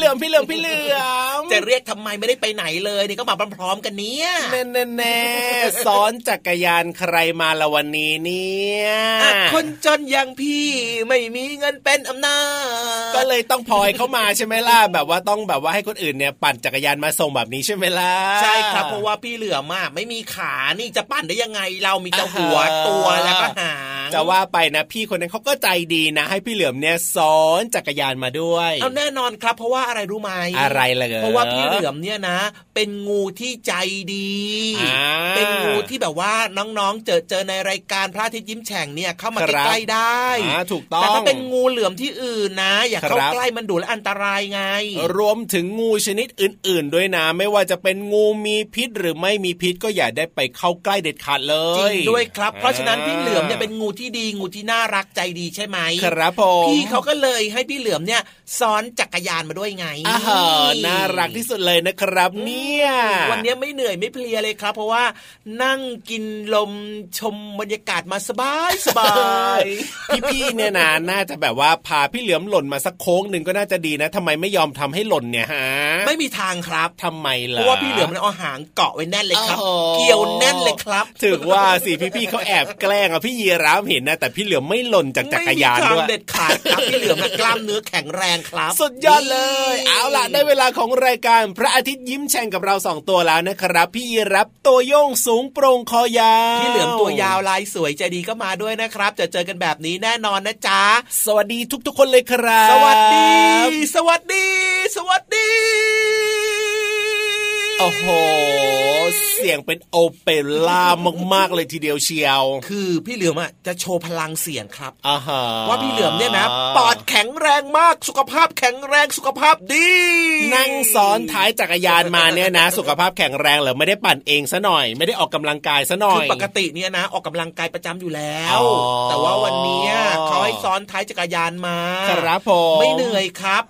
皮勒，皮勒，皮勒啊！ ทำไมไม่ได้ไปไหนเลยนี่ก็มาพร้อมๆกันเนี้ยแน่แน่ซ้อนจักรยานใครมาละวันนี้เนี่ยคนจนอย่างพี่ไม่มีเงินเป็นอำนาจก็เลยต้องพลอยเข้ามาใช่ไหมล่ะแบบว่าต้องแบบว่าให้คนอื่นเนี่ยปั่นจักรยานมาส่งแบบนี้ใช่ไหมล่ะใช่ครับเพราะว่าพี่เหลือมากไม่มีขานี่จะปั่นได้ยังไงเรามีแต่หัวตัวแล้วก็หางจะว่าไปนะพี่คนนั้นเขาก็ใจดีนะ ให้พี่เหลือมเนี่ยซ้อนจักรยานมาด้วยเอาแน่นอนครับ เพราะว่าอะไรรู้ไหมอะไรเลยเพราะว่าพี่เหลือมเนี่ยนะ เป็นงูที่ใจดี เป็นงูที่แบบว่าน้องๆ เจอเจอในรายการพระอาทิตย์ยิ้มแฉ่งเนี่ยเข้ามาใกล้ๆได้ถูกต้องแต่ถ้าเป็นงูเหลือมที่อื่นนะ อย่าเข้าใกล้มันดุและอันตรายไง รวมถึงงูชนิดอื่น ๆ ด้วยนะ ไม่ว่าจะเป็นงูมีพิษหรือไม่มีพิษก็อย่าได้ไปเข้าใกล้เด็ดขาดเลยจริงด้วยครับ เพราะฉะนั้นพี่เหลือมเนี่ยเป็นงูที่ดีงูที่น่ารักใจดีใช่ไหมครับผมพี่เขาก็เลยให้พี่เหลือมเนี่ยซ้อนจักรยานมาด้วยไงอ่าน่ารักที่สุดเลยนะครับ เนี่ย วันนี้ไม่เหนื่อยไม่เพลียเลยครับ เพราะว่านั่งกินลมชมบรรยากาศมาสบายสบายพี่ๆเนี่ยนะน่าจะแบบว่าพาพี่เหลือมหล่นมาสักโค้งหนึ่งก็น่าจะดีนะทำไมไม่ยอมทำให้หล่นเนี่ยฮะไม่มีทางครับทำไมล่ะเพราะว่าพี่เหลือมมันเอาหางเกาะไว้แน่นเลยครับ เกี่ยวแน่นเลยครับ ถือว่าสิพี่ๆเขาแอบแกล้งอะพี่ยีราฟเห็นนะแต่พี่เหลือมไม่หล่นจากจักรยานด้วยเด็ดขาดครับพี่เหลือมกล้ามเนื้อแข็งแรงครับ สุดยอดเลย เอาล่ะได้เวลาของรายการพระอาทิตย์ยิ้มแฉ่งกับเราสองตัวแล้วนะครับ พี่ยีรับตัวโยงสูงโปร่งคอยาวพี่เหลือมตัวยาวลายสวยใจดีก็มาด้วยนะครับ จะเจอกันแบบนี้แน่นอนนะจ๊ะ สวัสดีทุกๆคนเลยครับ สวัสดี สวัสดี สวัสดี โอ้โห เสียงเป็นโอเปร่ามากๆเลยทีเดียวเชียว คือพี่เหลือมอะจะโชว์พลังเสียงครับอ่าฮะว่าพี่เหลือมเนี่ยนะปอดแข็งแรงมากสุขภาพแข็งแรงสุขภาพดี นั่งซ้อนท้ายจักรยานมาเนี่ยนะ สุขภาพแข็งแรงเหรอไม่ได้ปั่นเองซะหน่อย ไม่ได้ออกกำลังกายซะหน่อยปกติเนี่ยนะ ออกกำลังกายประจำอยู่แล้ว แต่ว่าวันนี้เขาให้ซ้อนท้ายจักรยานมาครับผมไม่เหนื่อยครับ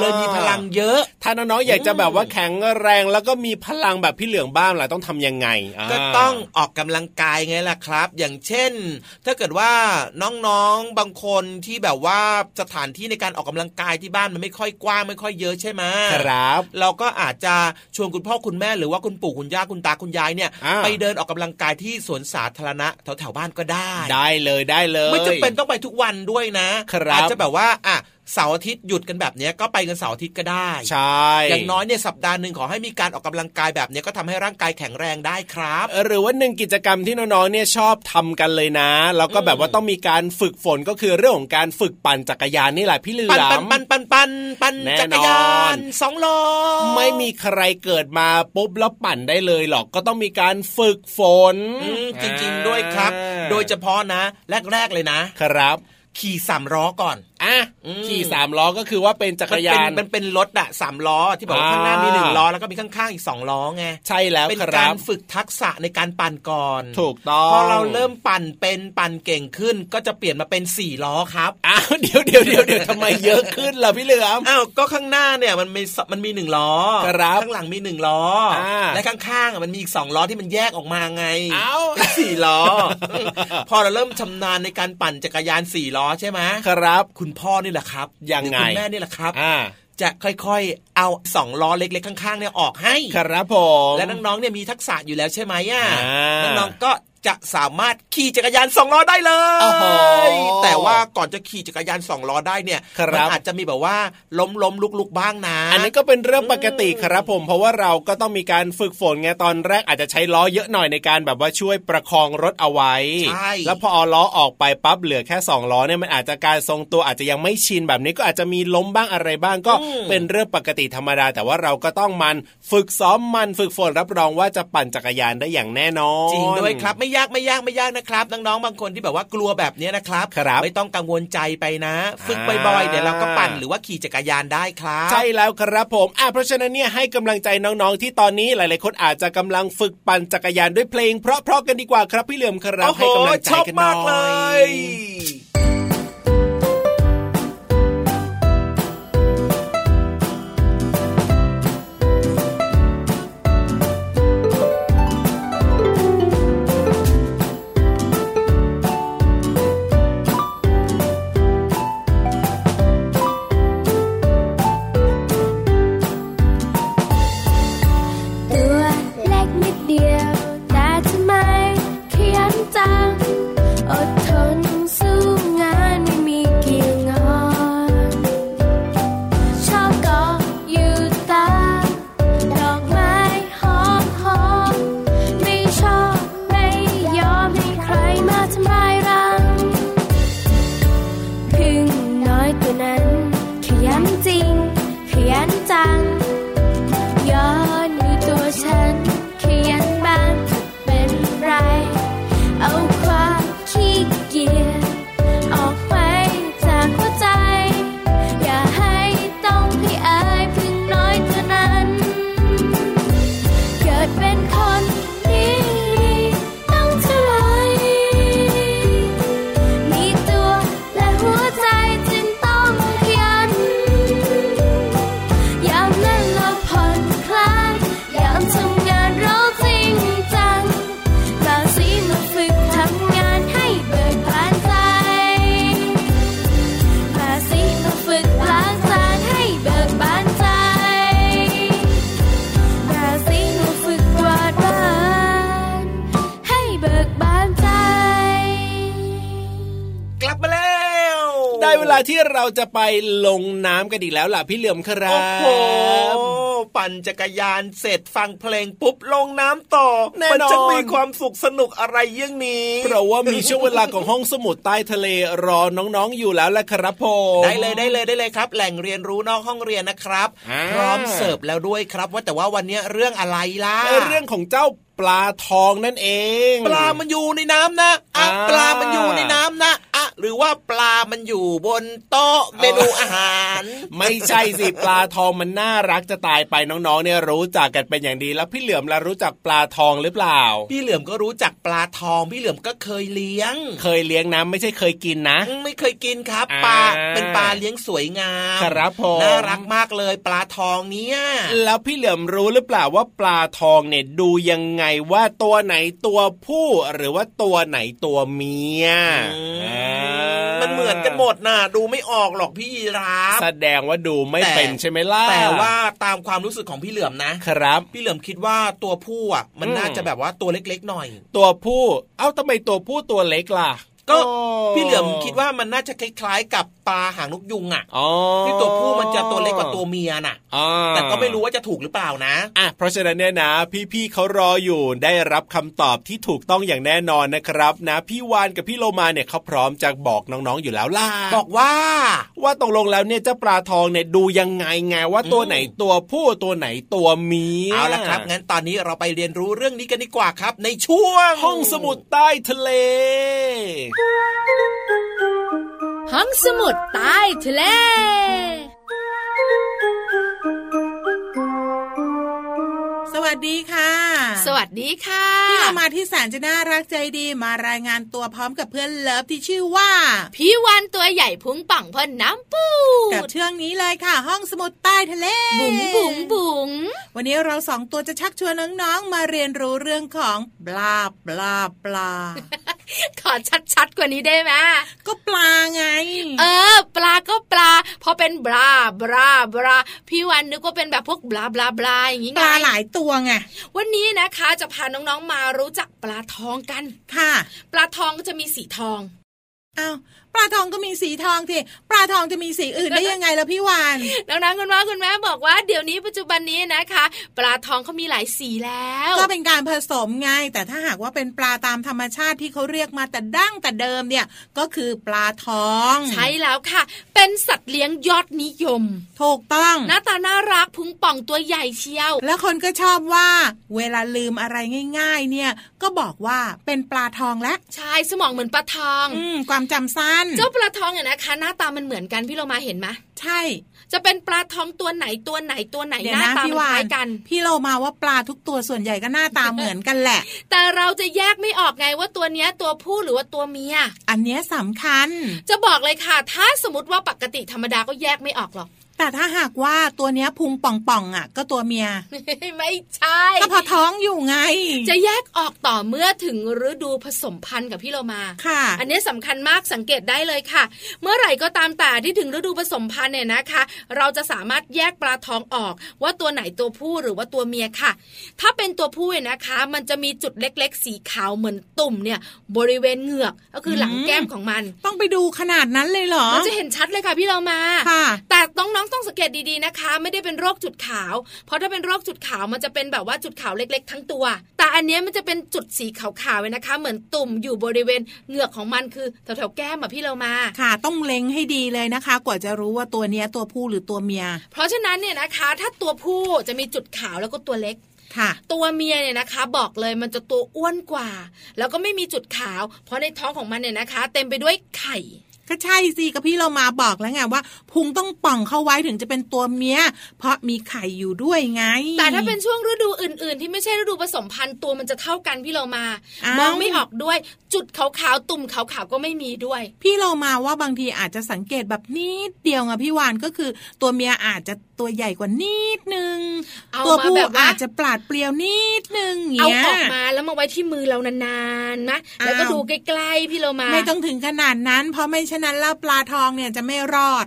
เลยมีพลังเยอะ ถ้าน้องๆอยากจะแบบว่าแข็งแรงแล้วก็มีพลังแบบพี่เหลืองบ้างล่ะต้องทํำยังไงก็ต้องออกกำลังกายไงล่ะครับ อย่างเช่น ถ้าเกิดว่าน้องๆบางคนที่แบบว่าสถานที่ในการออกกำลังกายที่บ้านมันไม่ค่อยกว้างไม่ค่อยเยอะใช่ไหมครับ เราก็อาจจะชวนคุณพ่อคุณแม่หรือว่าคุณปู่คุณย่าคุณตาคุณยายเนี่ย ไปเดินออกกำลังกายที่สวนสาธารณะแถวๆบ้านก็ได้ ได้เลยได้เลย ไม่จำเป็นต้องไปทุกวันด้วยนะอาจจะแบบว่าอะ เสาร์อาทิตย์หยุดกันแบบเนี้ยก็ไปกันเสาร์อาทิตย์ก็ได้ใช่อย่างน้อยเนี่ยสัปดาห์หนึ่งขอให้มีการออกกำลังกายแบบเนี้ยก็ทำให้ร่างกายแข็งแรงได้ครับ หรือว่าหนึ่งกิจกรรมที่น้องๆเนี่ยชอบทำกันเลยนะแล้วก็แบบว่าต้องมีการฝึกฝนก็คือเรื่องของการฝึกปั่นจักรยานนี่แหละพี่เหลือปันปันมปันปันปันปันแน่นอนจักรยานสองล้อไม่มีใครเกิดมาปุ๊บแล้วปั่นได้เลยหรอกก็ต้องมีการฝึกฝนอืมจริงๆด้วยครับอ่าโดยเฉพาะนะ แรกๆเลยนะครับ ขี่สามล้อก่อน อะอืมขี่สามล้อก็คือว่าเป็นจักมัรนยาเป็นนมันเป็นรถอะสามล้อที่บอกว่าอ่าข้างหน้ามีหนึ่งล้อแล้วก็มีข้างๆอีกสองล้อไงใช่แล้วเป็นคการัรบฝึกทักษะในการปั่นก่อน ถูกต้องพอเราเริ่มปั่นเป็นปั่นเก่งขึ้น ก็จะเปลี่ยนมาเป็นสี่ล้อครับอ้าวเดี๋ยวเดี๋ยวเดี๋ยวเดี๋ยวทำไมเยอะขึ้นล่ะพี่เหลือมอ้าวก็ข้างหน้าเนี่ยมันมีสมันมีหนึ่งล้อครับข้างหลังมีหนึ่งล้ออาและข้างๆอะมันมีอีกสองล้อที่มันแยกออกมาไงเอ้าเป็นสี่ล้อพอเราเริ่มชำนาญในการปั่นจักรยานสี่ล้อใช่ไหมครับคุณพ่อนี่แหละครับ ยังไงหรือคุณแม่นี่แหละครับอ่าจะค่อยๆเอาสองล้อเล็กๆข้างๆเนี่ยออกให้ ครับผมและน้องๆเนี่ยมีทักษะอยู่แล้วใช่ไหมอะอ่าน้องๆก็จะสามารถขี่จักรยานสองล้อได้เลโอ้โหยแต่ว่าก่อนจะขี่จักรยานสองล้อได้เนี่ยครับมัอาจจะมีแบบว่าล้มล้มลุกลุกๆบ้างนะ อันนี้ก็เป็นเรื่องปกติครับผม เพราะว่าเราก็ต้องมีการฝึกฝนไงตอนแรกอาจจะใช้ล้อเยอะหน่อยในการแบบว่าช่วยประคองรถเอาไว้ใช่แล้วพอเอาล้อออกไปปั๊บเหลือแค่สองล้อเนี่ยมันอาจจะการทรงตัวอาจจะยังไม่ชินแบบนี้ก็อาจจะมีล้มบ้างอะไรบ้างก็เป็นเรื่องปกติธรรมดา แต่ว่าเราก็ต้องมันฝึกซ้อมมันฝึกฝนรับรองว่าจะปั่นจักรยานได้อย่างแน่นอนจริงด้วยครับไม่ยากไม่ยากไม่ยากนะครับน้องๆบางคนที่แบบว่ากลัวแบบนี้นะครับครับไม่ต้องกังวลใจไปนะ ฝึกอ่าบ่อยๆเดี๋ยวเราก็ปั่นหรือว่าขี่จักรยานได้ครับใช่แล้วครับผมอะเพราะฉะนั้นเนี่ยให้กำลังใจน้องๆที่ตอนนี้หลายๆคนอาจจะกำลังฝึกปั่นจักรยานด้วยเพลง เพราะๆกันดีกว่าครับพี่เหลื่อมครับโอ้โหให้กำลังใจชอบกันหน่มาอกเลย ลาที่เราจะไปลงน้ำกันอีกแล้วล่ะพี่เหลื่อมครัโอ้บโหปั่นจักรยานเสร็จฟังเพลงปุ๊บลงน้ำต่อแน่นอนมัจะมีความสุขสนุกอะไรเยี่ยงนี้เพราะว่ามีช่วงเวลาของห้องสมุดใต้ทะเลรอน้องๆอยู่แล้วแหละครับผมได้เลยได้เลยได้เลยครับ แหล่งเรียนรู้นอกห้องเรียนนะครับอ่าพร้อมเสิร์ฟแล้วด้วยครับ ว่าแต่ว่าวันนี้เรื่องอะไรล่ะเออเรื่องของเจ้าปลาทองนั่นเอง ปลามันอยู่ในน้ำนะอะอ่าปลามันอยู่ในน้ำนะอะหรือว่าปลามันอยู่บนโต๊ะเมนูอาหาร ไม่ใช่สิปลาทองมันน่ารักจะตายไปน้องๆ เนี่ยรู้จักกันเป็นอย่างดีแล้วพี่เหลือมล่ะรู้จักปลาทองหรือเปล่า พี่เหลือมก็รู้จักปลาทอง พี่เหลือมก็เคยเลี้ยง เคยเลี้ยงนะไม่ใช่เคยกินนะอืมไม่เคยกินครับอ่าปลาเป็นปลาเลี้ยงสวยงามครับผมน่ารักมากเลยปลาทองเนี่ยแล้วพี่เหลือมรู้หรือเปล่าว่าปลาทองเนี่ยดูยังไงว่าตัวไหนตัวผู้ หรือว่าตัวไหนตัวเมียอืมอ่ามันเหมือนกันหมดน่ะดูไม่ออกหรอกพี่ยีราฟแสดงว่าดูไม่แต่เป็นใช่ไหมล่ะแต่ว่าตามความรู้สึกของพี่เหลือมนะครับ พี่เหลือมคิดว่าตัวผู้อะ มันอืมน่าจะแบบว่าตัวเล็กๆหน่อย ตัวผู้ เอ้าทำไมตัวผู้ตัวเล็กล่ะ ก็โอ้พี่เหลือมคิดว่ามันน่าจะคล้ายๆ กับปลาหางนกยุงอะอ๋อที่ตัวผู้มันจะตัวเล็กกว่าตัวเมียน่ะอ่าแต่ก็ไม่รู้ว่าจะถูกหรือเปล่านะอะเพราะฉะนั้นเนี่ยนะ พี่ๆเขารออยู่ได้รับคำตอบที่ถูกต้องอย่างแน่นอนนะครับ นะ พี่วานกับพี่โลมาเนี่ยเขาพร้อมจะบอกน้องๆอยู่แล้วล่ะบอกว่า ว่าตกลงแล้วเนี่ยเจ้าปลาทองเนี่ยดูยังไงไงว่าตัวอืมไหนตัวผู้ตัวไหนตัวเมียเอาละครับงั้นตอนนี้เราไปเรียนรู้เรื่องนี้กันดีกว่าครับ ในช่วงห้องสมุดใต้ทะเลห้องสมุดใต้ทะเลสวัสดีค่ะ สวัสดีค่ะที่เรามาที่แสนจะน่ารักใจดีมารายงานตัวพร้อมกับเพื่อนเลิฟที่ชื่อว่า พี่วันตัวใหญ่พุงป่องพ่นน้ำปูกับเชื่องนี้เลยค่ะ ห้องสมุดใต้ทะเล บุ๋งบุ๋งบุ๋งวันนี้เราสองตัวจะชักชวนน้องๆมาเรียนรู้เรื่องของปลาปลาปลา ขอชัดๆกว่านี้ได้ไหมก็ปลาไง เออ ปลาก็ปลาพอเป็นบลาบลาบลาพี่วันนึกว่าเป็นแบบพวกบลาบลาบลาอย่างงี้ปไงลาหลายตัวไงวันนี้นะคะจะพาน้องๆมารู้จักปลาทองกันค่ะ ปลาทองก็จะมีสีทอง อ้าวปลาทองก็มีสีทองทีปลาทองจะมีสีอื่นได้ยังไงล่ะพี่วานน้องๆคุณพ่อคุณแม่บอกว่าเดี๋ยวนี้ปัจจุบันนี้นะคะ ปลาทองเขามีหลายสีแล้ว ก็เป็นการผสมไงแต่ถ้าหากว่าเป็นปลาตามธรรมชาติที่เขาเรียกมาแต่ดั้งแต่เดิมเนี่ยก็คือปลาทอง ใช่แล้วค่ะ เป็นสัตว์เลี้ยงยอดนิยม ถูกต้องหน้าตาน่ารักพุงป่องตัวใหญ่เชียว แล้วคนก็ชอบว่า เวลาลืมอะไรง่าย ๆ เนี่ยก็บอกว่าเป็นปลาทองและใช่สมองเหมือนปลาทองอืมความจำสั้น เจ้าปลาทองเนี่ยนะคะ หน้าตามันเหมือนกันพี่เรามาเห็นไหมใช่ จะเป็นปลาทองตัวไหนตัวไหนตัวไหนเดี๋ยหวน้านะตาพี่มันวาคล้านยกัน พี่โลมาว่าปลาทุกตัวส่วนใหญ่ก็หน้าตาเหมือนกันแหละ แต่เราจะแยกไม่ออกไงว่าตัวเนี้ยตัวผู้หรือว่าตัวเมีย อันเนี้ยสำคัญ จะบอกเลยค่ะ ถ้าสมมติว่าปกติธรรมดาก็แยกไม่ออกหรอก แต่ถ้าหากว่าตัวเนี้ยพุงป่องๆอะ ก็ตัวเมีย ไม่ใช่ก็พอท้องอยู่ไง จะแยกออกต่อเมื่อถึงฤดูผสมพันธุ์กับพี่โลมาค่ะ อันนี้สำคัญมากสังเกตได้เลยค่ะ เมื่อไหร่ก็ตามแต่ที่ถึงฤดูผสมพันธุ์เนี่ยนะคะ เราจะสามารถแยกปลาทองออก ว่าตัวไหนตัวผู้หรือว่าตัวเมียค่ะ ถ้าเป็นตัวผู้เนี่ยนะคะ มันจะมีจุดเล็กๆ สีขาวเหมือนตุ่มเนี่ย บริเวณเหงือกก็คือหลังแก้มของมัน ต้องไปดูขนาดนั้นเลยเหรอมันจะเห็นชัดเลยค่ะพี่เรามาค่ะ แต่น้องๆต้องสังเกตดีๆนะคะ ไม่ได้เป็นโรคจุดขาว เพราะถ้าเป็นโรคจุดขาวมันจะเป็นแบบว่าจุดขาวเล็ก ๆ ทั้งตัว แต่อันเนี้ยมันจะเป็นจุดสีขาวๆเลยนะคะ เหมือนตุ่มอยู่บริเวณเหงือกของมันคือแถวๆแก้มอะพี่เรามาค่ะ ต้องเล็งให้ดีเลยนะคะ กว่าจะรู้ว่าตัวเนี้ยตัวผู้หรือตัวเมีย เพราะฉะนั้นเนี่ยนะคะ ถ้าตัวผู้จะมีจุดขาวแล้วก็ตัวเล็กค่ะตัวเมียเนี่ยนะคะ บอกเลยมันจะตัวอ้วนกว่า แล้วก็ไม่มีจุดขาว เพราะในท้องของมันเนี่ยนะคะ เต็มไปด้วยไข่ก็ใช่สิกับพี่เรามาบอกแล้วไงว่า พุงต้องป่องเข้าไว้ถึงจะเป็นตัวเมีย เพราะมีไข่อยู่ด้วยไง แต่ถ้าเป็นช่วงฤดูอื่น ๆ ที่ไม่ใช่ฤดูผสมพันธุ์ตัวมันจะเท่ากันพี่เรามาอ้าวมองไม่ออกด้วยจุดขาวๆตุ่มขาวๆก็ไม่มีด้วย พี่เรามาว่าบางทีอาจจะสังเกตแบบนิดเดียวไงพี่วานก็คือ ตัวเมียอาจจะตัวใหญ่กว่านิดนึงเอาตัวมาผู้แบบว่าอาจจะปลาดเปรียวนิดนึงเอาเงี้ยออกมาแล้วมาไว้ที่มือเรานานๆนะแล้วก็อ้าวดูใกล้ๆพี่เรามา ไม่ต้องถึงขนาดนั้น เพราะไม่ฉะนั้นแล้วปลาทองเนี่ยจะไม่รอด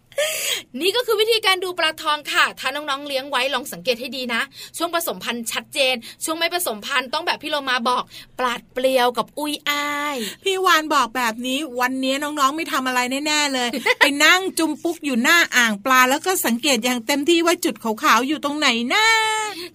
นี่ก็คือวิธีการดูปลาทองค่ะ ถ้าน้องๆเลี้ยงไว้ลองสังเกตให้ดีนะ ช่วงผสมพันธุ์ชัดเจน ช่วงไม่ผสมพันธุ์ต้องแบบพี่โลมาบอกปลาดเปลียวกับอุ้ยอ้าย พี่วานบอกแบบนี้วันนี้น้องๆไม่ทำอะไรแน่ๆเลย ไปนั่งจุมปุ๊กอยู่หน้าอ่างปลาแล้วก็สังเกตอย่างเต็มที่ว่าจุดขาวๆอยู่ตรงไหนนะ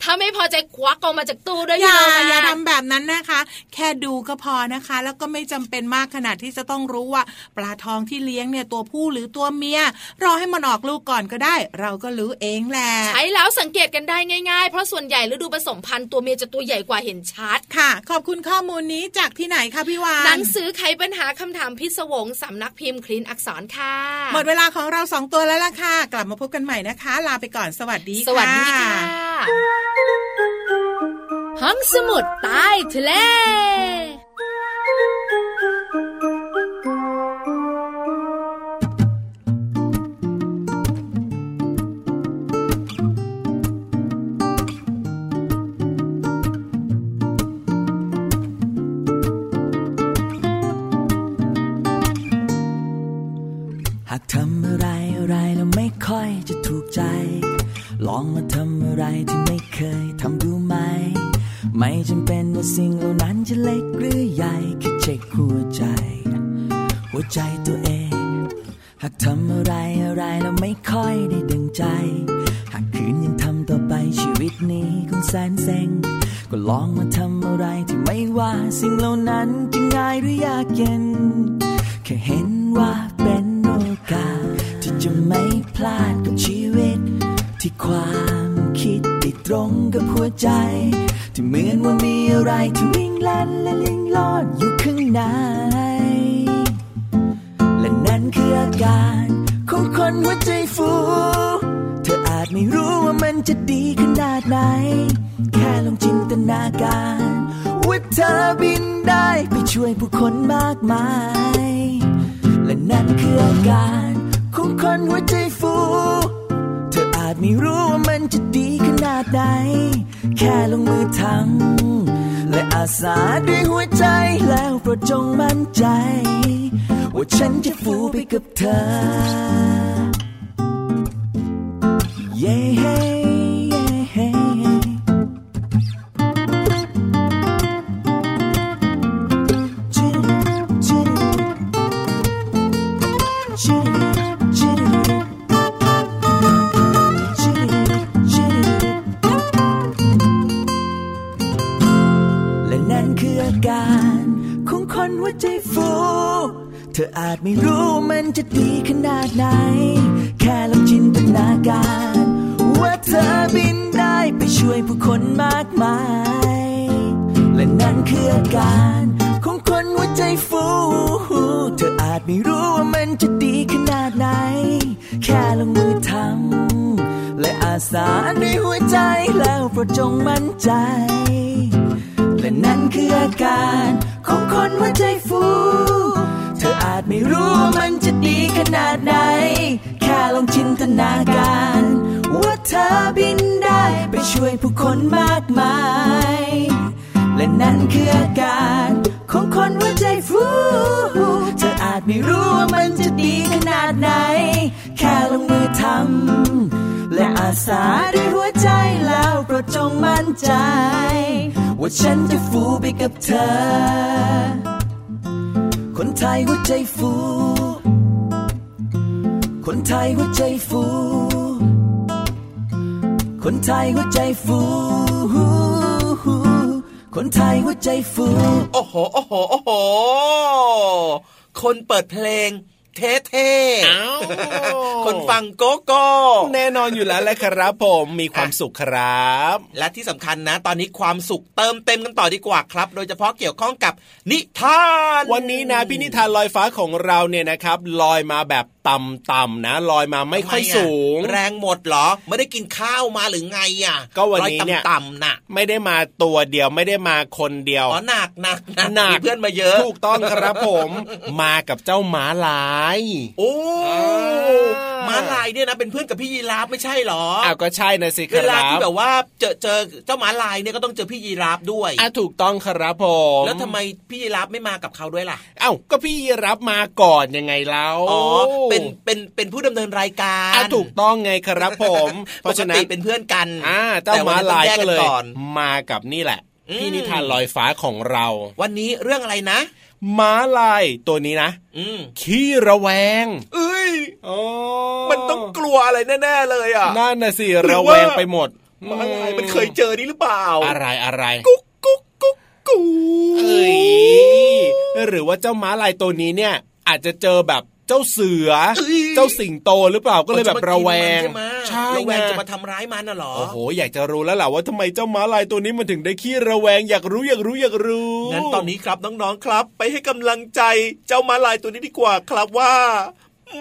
ถ้าไม่พอใจควักออกมาจากตู้ด้วยอย่าพี่โลมาอย่าทำแบบนั้นนะคะ แค่ดูก็พอนะคะ แล้วก็ไม่จำเป็นมากขนาดที่จะต้องรู้ว่า ปลาทองที่เลี้ยงเนี่ยตัวผู้หรือตัวเมียรอให้มันออกลูกก่อนก็ได้ เราก็รู้เองแหละใช้แล้วสังเกตกันได้ง่ายๆ เพราะส่วนใหญ่ฤดูผสมพันธุ์ตัวเมียจะตัวใหญ่กว่าเห็นชัดค่ะ ขอบคุณข้อมูลนี้จากที่ไหนคะพี่วานหนังสือไขปัญหาคำถามพิศวงสำนักพิมพ์คลินอักษรค่ะ หมดเวลาของเราสองตัวแล้วล่ะค่ะ กลับมาพบกันใหม่นะคะ ลาไปก่อนสวัสดีค่ะสวัสดีค่ะห้องสมุดใต้ทะเล องมาทำอะไรที่ไม่เคยทำดูไหม ไม่จำเป็นว่าสิ่งเหล่านั้นจะเล็กหรือใหญ่แค่เช็คหัวใจ หัวใจตัวเอง หากทำอะไรอะไรแล้วไม่ค่อยได้ดังใจ หากคืนยังทำต่อไปชีวิตนี้คงแสนเซ็งก็ลองมาทำอะไรที่ไม่ว่า สิ่งเหล่านั้นจะง่ายหรือยากเย็น แค่เห็นว่า ตรงกับหัวใจ ที่เหมือนว่ามีอะไรที่วิ่งล่นและลิงลอดอยู่ข้างใน และนั่นคืออาการของคนหัวใจฟู เธออาจไม่รู้ว่ามันจะดีขนาดไหน แค่ลองจินตนาการว่าเธอบินได้ไปช่วยผู้คนมากมาย และนั่นคืออาการของคนหัวใจฟู เธออาจไม่รู้ว่าติใด แค่ลงมือทำและอาสาด้วยหัวใจแล้วโปรดจงมั่นใจ ว่าฉันจะฟูไปกับเธอ เย้ อาจไม่รู้มันจะดีขนาดไหน แค่ลองจินตนาการ ว่าเธอบินได้ไปช่วยผู้คนมากมาย และนั่นคืออาการของคนหัวใจฟู เธออาจไม่รู้ว่ามันจะดีขนาดไหน แค่ลงมือทำและอาสาด้วยหัวใจแล้วโปรดจงมั่นใจ และนั่นคืออาการของคนหัวใจฟู ออาจไม่รู้ว่ามันจะดีขนาดไหน แค่ลองจินตนาการ ว่าเธอบินได้ไปช่วยผู้คนมากมาย และนั่นคืออาการของคนหัวใจฟูเธออาจไม่รู้ว่ามันจะดีขนาดไหน แค่ลงมือทำและอาสาด้วยหัวใจแล้วโปรดจงมั่นใจ ว่าฉันจะฟูไปกับเธอ คนไทยหัวใจฟู คนไทยหัวใจฟู คนไทยหัวใจฟู คนไทยหัวใจฟู โอ้โห โอ้โห โอ้โห คนเปิดเพลง เท่ๆคนฟังโกโก้แน่นอนอยู่แล้วแหละครับผมมีความสุขครับ และที่สำคัญนะ ตอนนี้ความสุขเติมเต็มกันต่อดีกว่าครับ โดยเฉพาะเกี่ยวข้องกับนิทาน วันนี้นะพี่นิทานลอยฟ้าของเราเนี่ยนะครับลอยมาแบบต่ำๆนะลอยมาไม่ค่อยสูง แรงหมดเหรอ ไม่ได้กินข้าวมาหรือไงอะ ก็วันนี้เนี่ยลอต่ำๆน่ะไม่ได้มาตัวเดียวไม่ได้มาคนเดียวอ๋อหนักหนักหนักหนักมีเพื่อนมาเยอะถูกต้องครับผม มากับเจ้าหมาลายโอ้อ่าม้าลายเนี่ยนะเป็นเพื่อนกับพี่ยีราฟไม่ใช่เหรออ้าวก็ใช่นะสิคเวลารับที่แบบว่าเจอเจอเจ้าม้าลายเนี่ยก็ต้องเจอพี่ยีราฟด้วยอะถูกต้องครับผมแล้วทำไมพี่ยีราฟไม่มากับเขาด้วยล่ะเอ้าก็พี่รับมาก่อนยังไงแล้วอ๋อเป็นเป็นเป็นผู้ดำเนินรายการอะถูกต้องไงครับผม เพปราะกฉะนั้ตินเป็นเพื่อนกันอ่าเจ้าแต่หวันมานี้ต้ลาองยแยกก็กันเลยก่อนมากับนี่แหละอืมพี่นิทานลอยฟ้าของเรา วันนี้เรื่องอะไรนะ ม้าลายตัวนี้นะอืมขี้ระแวง เอ้ยอ๋อมันต้องกลัวอะไรแน่ๆเลยอะนั่นน่ะสิหรือระว่าแวงไปหมดม้าลายมันเคยเจอนี่หรือเปล่า อะไรอะไรกุ๊กกุ๊กกุ๊กกูเอ้ยหรือว่าเจ้าม้าลายตัวนี้เนี่ย อาจจะเจอแบบ เจ้าเสือ เจ้าสิงโตหรือเปล่าก็เลยแบบระแวงใช่ระแวไงงจะมาทำร้ายมันน่ะเหรอโอ้โหอยากจะรู้แล้วแหละว่าทำไมเจ้าม้าลายตัวนี้มันถึงได้ขี้ระแวงอยากรู้อยากรู้อยากรู้งั้นตอนนี้ครับน้องๆครับ ไปให้กำลังใจเจ้าม้าลายตัวนี้ดีกว่าครับว่า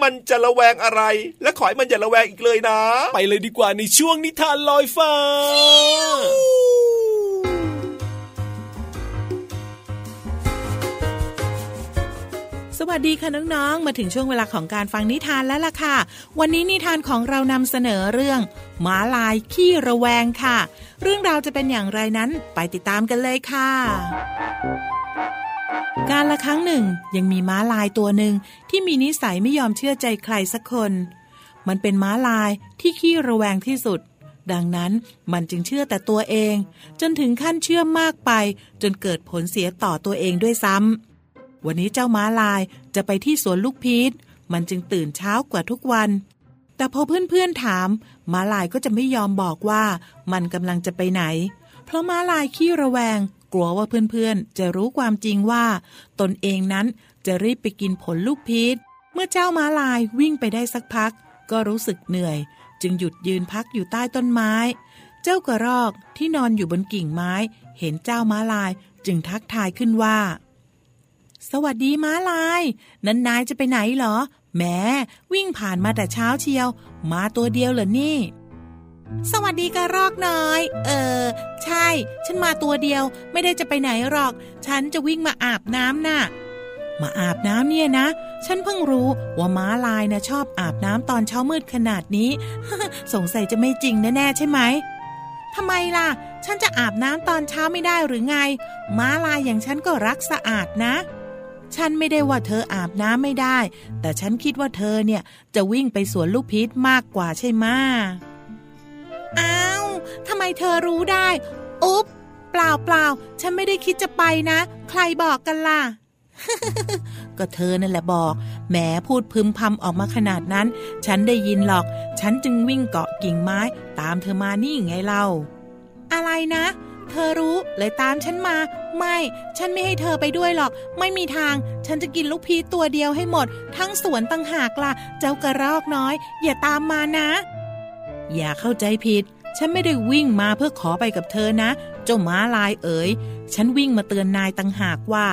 มันจะระแวงอะไร และขอให้มันอย่าระแวงอีกเลยนะ ไปเลยดีกว่าในช่วงนิทานลอยฟ้า สวัสดีค่ะน้องๆ มาถึงช่วงเวลาของการฟังนิทานแล้วล่ะค่ะ วันนี้นิทานของเรานำเสนอเรื่องหมาลายขี้ระแวงค่ะ เรื่องราวจะเป็นอย่างไรนั้นไปติดตามกันเลยค่ะ การละครั้งหนึ่งยังมีม้าลายตัวหนึ่งที่มีนิสัยไม่ยอมเชื่อใจใครสักคน มันเป็นม้าลายที่ขี้ระแวงที่สุด ดังนั้นมันจึงเชื่อแต่ตัวเอง จนถึงขั้นเชื่อมากไป จนเกิดผลเสียต่อตัวเองด้วยซ้ำ วันนี้เจ้าม้าลายจะไปที่สวนลูกพีชมันจึงตื่นเช้ากว่าทุกวัน แต่พอเพื่อนๆถาม ม้าลายก็จะไม่ยอมบอกว่ามันกำลังจะไปไหน เพราะม้าลายขี้ระแวง กลัวว่าเพื่อนๆ จะรู้ความจริงว่า ตนเองนั้นจะรีบไปกินผลลูกพีชเมื่อเจ้าม้าลายวิ่งไปได้สักพัก ก็รู้สึกเหนื่อย จึงหยุดยืนพักอยู่ใต้ต้นไม้ เจ้ากระรอกที่นอนอยู่บนกิ่งไม้ เห็นเจ้าม้าลายจึงทักทายขึ้นว่า สวัสดีม้าลาย นันนายจะไปไหนเหรอแหมวิ่งผ่านมาแต่เช้าเชียว มาตัวเดียวเหรอนี่ สวัสดีกระรอกน้อย เออ ใช่ ฉันมาตัวเดียว ไม่ได้จะไปไหนหรอก ฉันจะวิ่งมาอาบน้ำน่ะมาอาบน้ำเนี่ยนะ ฉันเพิ่งรู้ว่าม้าลายนะชอบอาบน้ำตอนเช้ามืดขนาดนี้ สงสัยจะไม่จริงแน่ๆใช่ไหมทำไมล่ะ ฉันจะอาบน้ำตอนเช้าไม่ได้หรือไง ม้าลายอย่างฉันก็รักสะอาดนะ ฉันไม่ได้ว่าเธออาบน้ำไม่ได้ แต่ฉันคิดว่าเธอเนี่ยจะวิ่งไปสวนลูกพีชมากกว่าใช่ไหมอ้าวทำไมเธอรู้ได้ อุ๊บ เปล่าเปล่าฉันไม่ได้คิดจะไปนะ ใครบอกกันล่ะ ก็เธอนั่นแหละบอก แหมพูดพึมพำออกมาขนาดนั้น ฉันได้ยินหรอก ฉันจึงวิ่งเกาะกิ่งไม้ ตามเธอมานี่ไงเล่า อะไรนะ เธอรู้เลยตามฉันมา ไม่ ฉันไม่ให้เธอไปด้วยหรอก ไม่มีทาง ฉันจะกินลูกพีตัวเดียวให้หมด ทั้งสวนตั้งหากล่ะ เจ้ากระรอกน้อย อย่าตามมานะ อย่าเข้าใจผิด ฉันไม่ได้วิ่งมาเพื่อขอไปกับเธอนะ เจ้าม้าลายเอ๋ย ฉันวิ่งมาเตือนนายตั้งหากว่า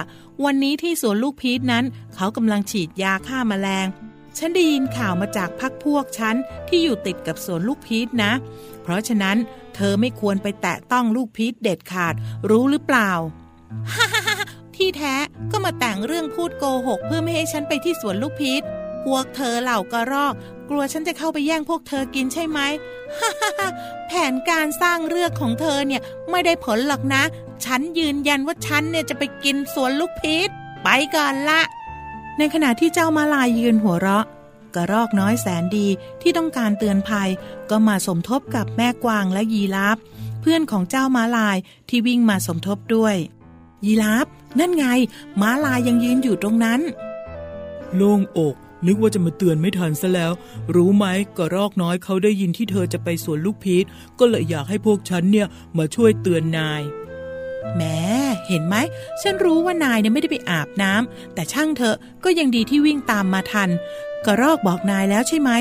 วันนี้ที่สวนลูกพีชนั้น เขากำลังฉีดยาฆ่ามาแมลงฉันได้ยินข่าวมาจากพักพวกฉันที่อยู่ติดกับสวนลูกพีชนะ เพราะฉะนั้นเธอไม่ควรไปแตะต้องลูกพีชเด็ดขาดรู้หรือเปล่า ที่แท้ก็มาแต่งเรื่องพูดโกหก เพื่อไม่ให้ฉันไปที่สวนลูกพีชพวกเธอเหล่ากระรอก กลัวฉันจะเข้าไปแย่งพวกเธอกินใช่ไหมแผนการสร้างเรื่องของเธอเนี่ยไม่ได้ผลหรอกนะ ฉันยืนยันว่าฉันเนี่ยจะไปกินสวนลูกพีชไปก่อนละ ในขณะที่เจ้ามาลายยืนหัวเราะ กระรอกน้อยแสนดีที่ต้องการเตือนภัย ก็มาสมทบกับแม่กวางและยีราฟเพื่อนของเจ้ามาลายที่วิ่งมาสมทบด้วย ยีราฟนั่นไง ม้าลายยังยืนอยู่ตรงนั้น โล่งอก นึกว่าจะมาเตือนไม่ทันซะแล้ว รู้ไหมกระรอกน้อยเขาได้ยินที่เธอจะไปสวนลูกพีชก็เลยอยากให้พวกฉันเนี่ยมาช่วยเตือนนายแหมเห็นไหม ฉันรู้ว่านายเนี่ยไม่ได้ไปอาบน้ำแต่ช่างเถอะก็ยังดีที่วิ่งตามมาทัน กระรอกบอกนายแล้วใช่ไหม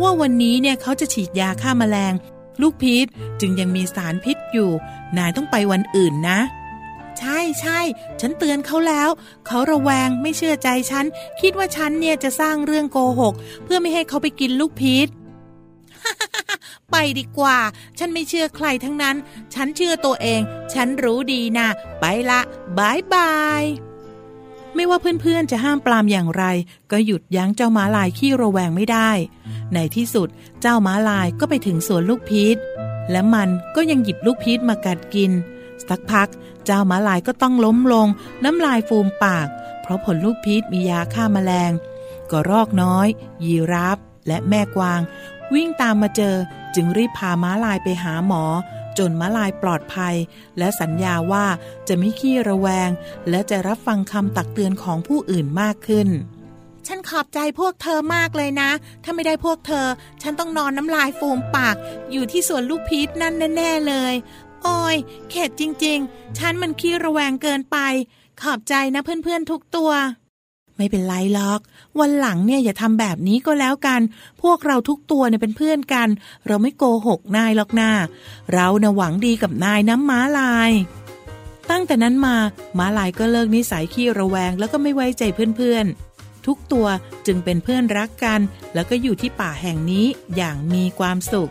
ว่าวันนี้เนี่ยเขาจะฉีดยาฆ่ามาแมลง ลูกพีชจึงยังมีสารพิษอยู่ นายต้องไปวันอื่นนะ ใช่ใช่ฉันเตือนเขาแล้ว เขาระแวงไม่เชื่อใจฉัน คิดว่าฉันเนี่ยจะสร้างเรื่องโกหก เพื่อไม่ให้เขาไปกินลูกพีชไปดีกว่า ฉันไม่เชื่อใครทั้งนั้น ฉันเชื่อตัวเอง ฉันรู้ดีนะ ไปละบายบาย ไม่ว่าเพื่อนๆจะห้ามปรามอย่างไร ก็หยุดยั้งเจ้าม้าลายขี้ระแวงไม่ได้ ในที่สุดเจ้าม้าลายก็ไปถึงสวนลูกพีช และมันก็ยังหยิบลูกพีชมากัดกิน สักพัก เจ้าม้าลายก็ต้องล้มลง น้ำลายฟูมปาก เพราะผลลูกพีชมียาฆ่าแมลงก็รอกน้อย ยีราฟและแม่กวาง วิ่งตามมาเจอจึงรีบพาม้าลายไปหาหมอ จนม้าลายปลอดภัย และสัญญาว่าจะไม่ขี้ระแวง และจะรับฟังคำตักเตือนของผู้อื่นมากขึ้น ฉันขอบใจพวกเธอมากเลยนะ ถ้าไม่ได้พวกเธอ ฉันต้องนอนน้ำลายฟูมปาก อยู่ที่สวนลูกพีชนั่นแน่ ๆ เลย โอ้ยเข็ดจริงๆ ฉันมันขี้ระแวงเกินไป ขอบใจนะเพื่อนๆทุกตัว ไม่เป็นไรหรอก วันหลังเนี่ยอย่าทำแบบนี้ก็แล้วกัน พวกเราทุกตัวเนี่ยเป็นเพื่อนกัน เราไม่โกหกนายหรอกนาเราเนะหวังดีกับนายน้ำม้าลาย ตั้งแต่นั้นมาม้าลายก็เลิกนิสัยขี้ระแวงแล้วก็ไม่ไว้ใจเพื่อนๆทุกตัวจึงเป็นเพื่อนรักกัน แล้วก็อยู่ที่ป่าแห่งนี้อย่างมีความสุข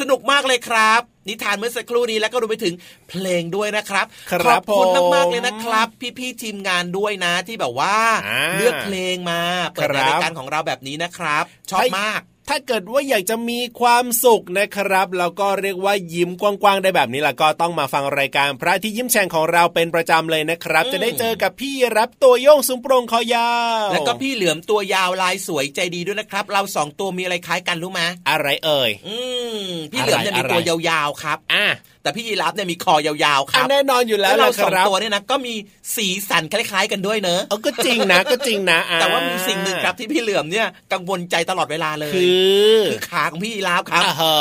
สนุกมากเลยครับ นิทานเมื่อสักครู่นี้แล้วก็รวมไปถึงเพลงด้วยนะครับครับขอบคุณผมมากๆเลยนะครับ พี่ๆทีมงานด้วยนะที่แบบว่าอ่าเลือกเพลงมาเปิดในครับรายการของเราแบบนี้นะครับ ชอบมาก ถ้าเกิดว่าอยากจะมีความสุขนะครับแล้วก็เรียกว่ายิ้มกว้างๆได้แบบนี้ล่ะก็ต้องมาฟังรายการพระอาที่ยิ้มแฉ่งของเราเป็นประจำเลยนะครับอืมจะได้เจอกับพี่รับตัวโยงสูงโปรงคอยาวแล้วก็พี่เหลือมตัวยาวลายสวยใจดีด้วยนะครับ เราสองตัวมีอะไรคล้ายกันรู้ไหมอะไรเอ่ยอืมพี่เหลือมเนี่ยอะไรมีตัวยาวๆครับอะแต่พี่ยีราฟเนี่ยมีคอยาวๆคอะรับแน่นอนอยู่แล้วเราล่ะสคองรับตัวเนี่ยนะก็มีสีสันคล้าย ๆ กันด้วยเนอะเออก็จริงนะก็จริงนะอะแต่ว่ามีสิ่งหนึ่งครับที่พี่เหลือมเนี่ยกังวลใจตลอดเวลาเลย คือคือขาของพี่ยีราฟครับอะเหอ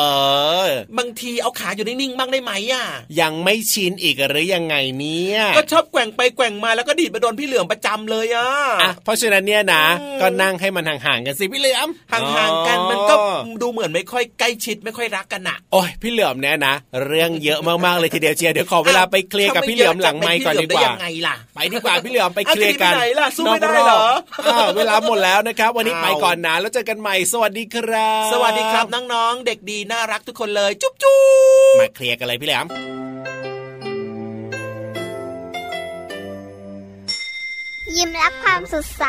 ะบางทีเอาขาอยู่นิ่งๆบ้างได้ไหมอะยังไม่ชินอีกหรือยังไงเนี่ยก็ชอบแกว่งไปแกว่งมาแล้วก็ดีดไปโดนพี่เหลือมประจำเลยอะอะเพราะฉะนั้นเนี่ยนะอืมก็นั่งให้มันห่างๆกันสิพี่เหลือมห่างๆกันมันก็อ๋อดูเหมือนไม่ค่อยใกล้ชิดไม่ค่อยรักกันอะโอ้ยพี่เหลือมเนี่ยนะ เรื่องเยอะมากๆเลยทีเดียวเชียร์เดี๋ยวขอเวลาไปเคลียร์กับพี่เหลือมหลังไมค์ก่อนดีกว่าเะจะเป็นพี่เหลือมได้ยังไงล่ะไปดีกว่าพี่เหลือมไปเคลียร์กันเอาจะหนีไปไหนล่ะสู้ไม่ได้เหรอนกบเวลาหมดแล้วนะครับ วันนี้เอาไปก่อนนะแล้วเจอกันใหม่สวัสดีครับ สวัสดีครับน้องๆเด็กดีน่ารักทุกคนเลยจุ๊บจุ๊บมาเคลียร์กันเลยพี่เหลือมยิ้มรับความสดใส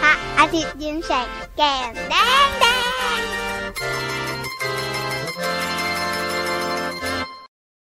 พระอาทิตย์ยิ้มแฉกแก้มแดงแด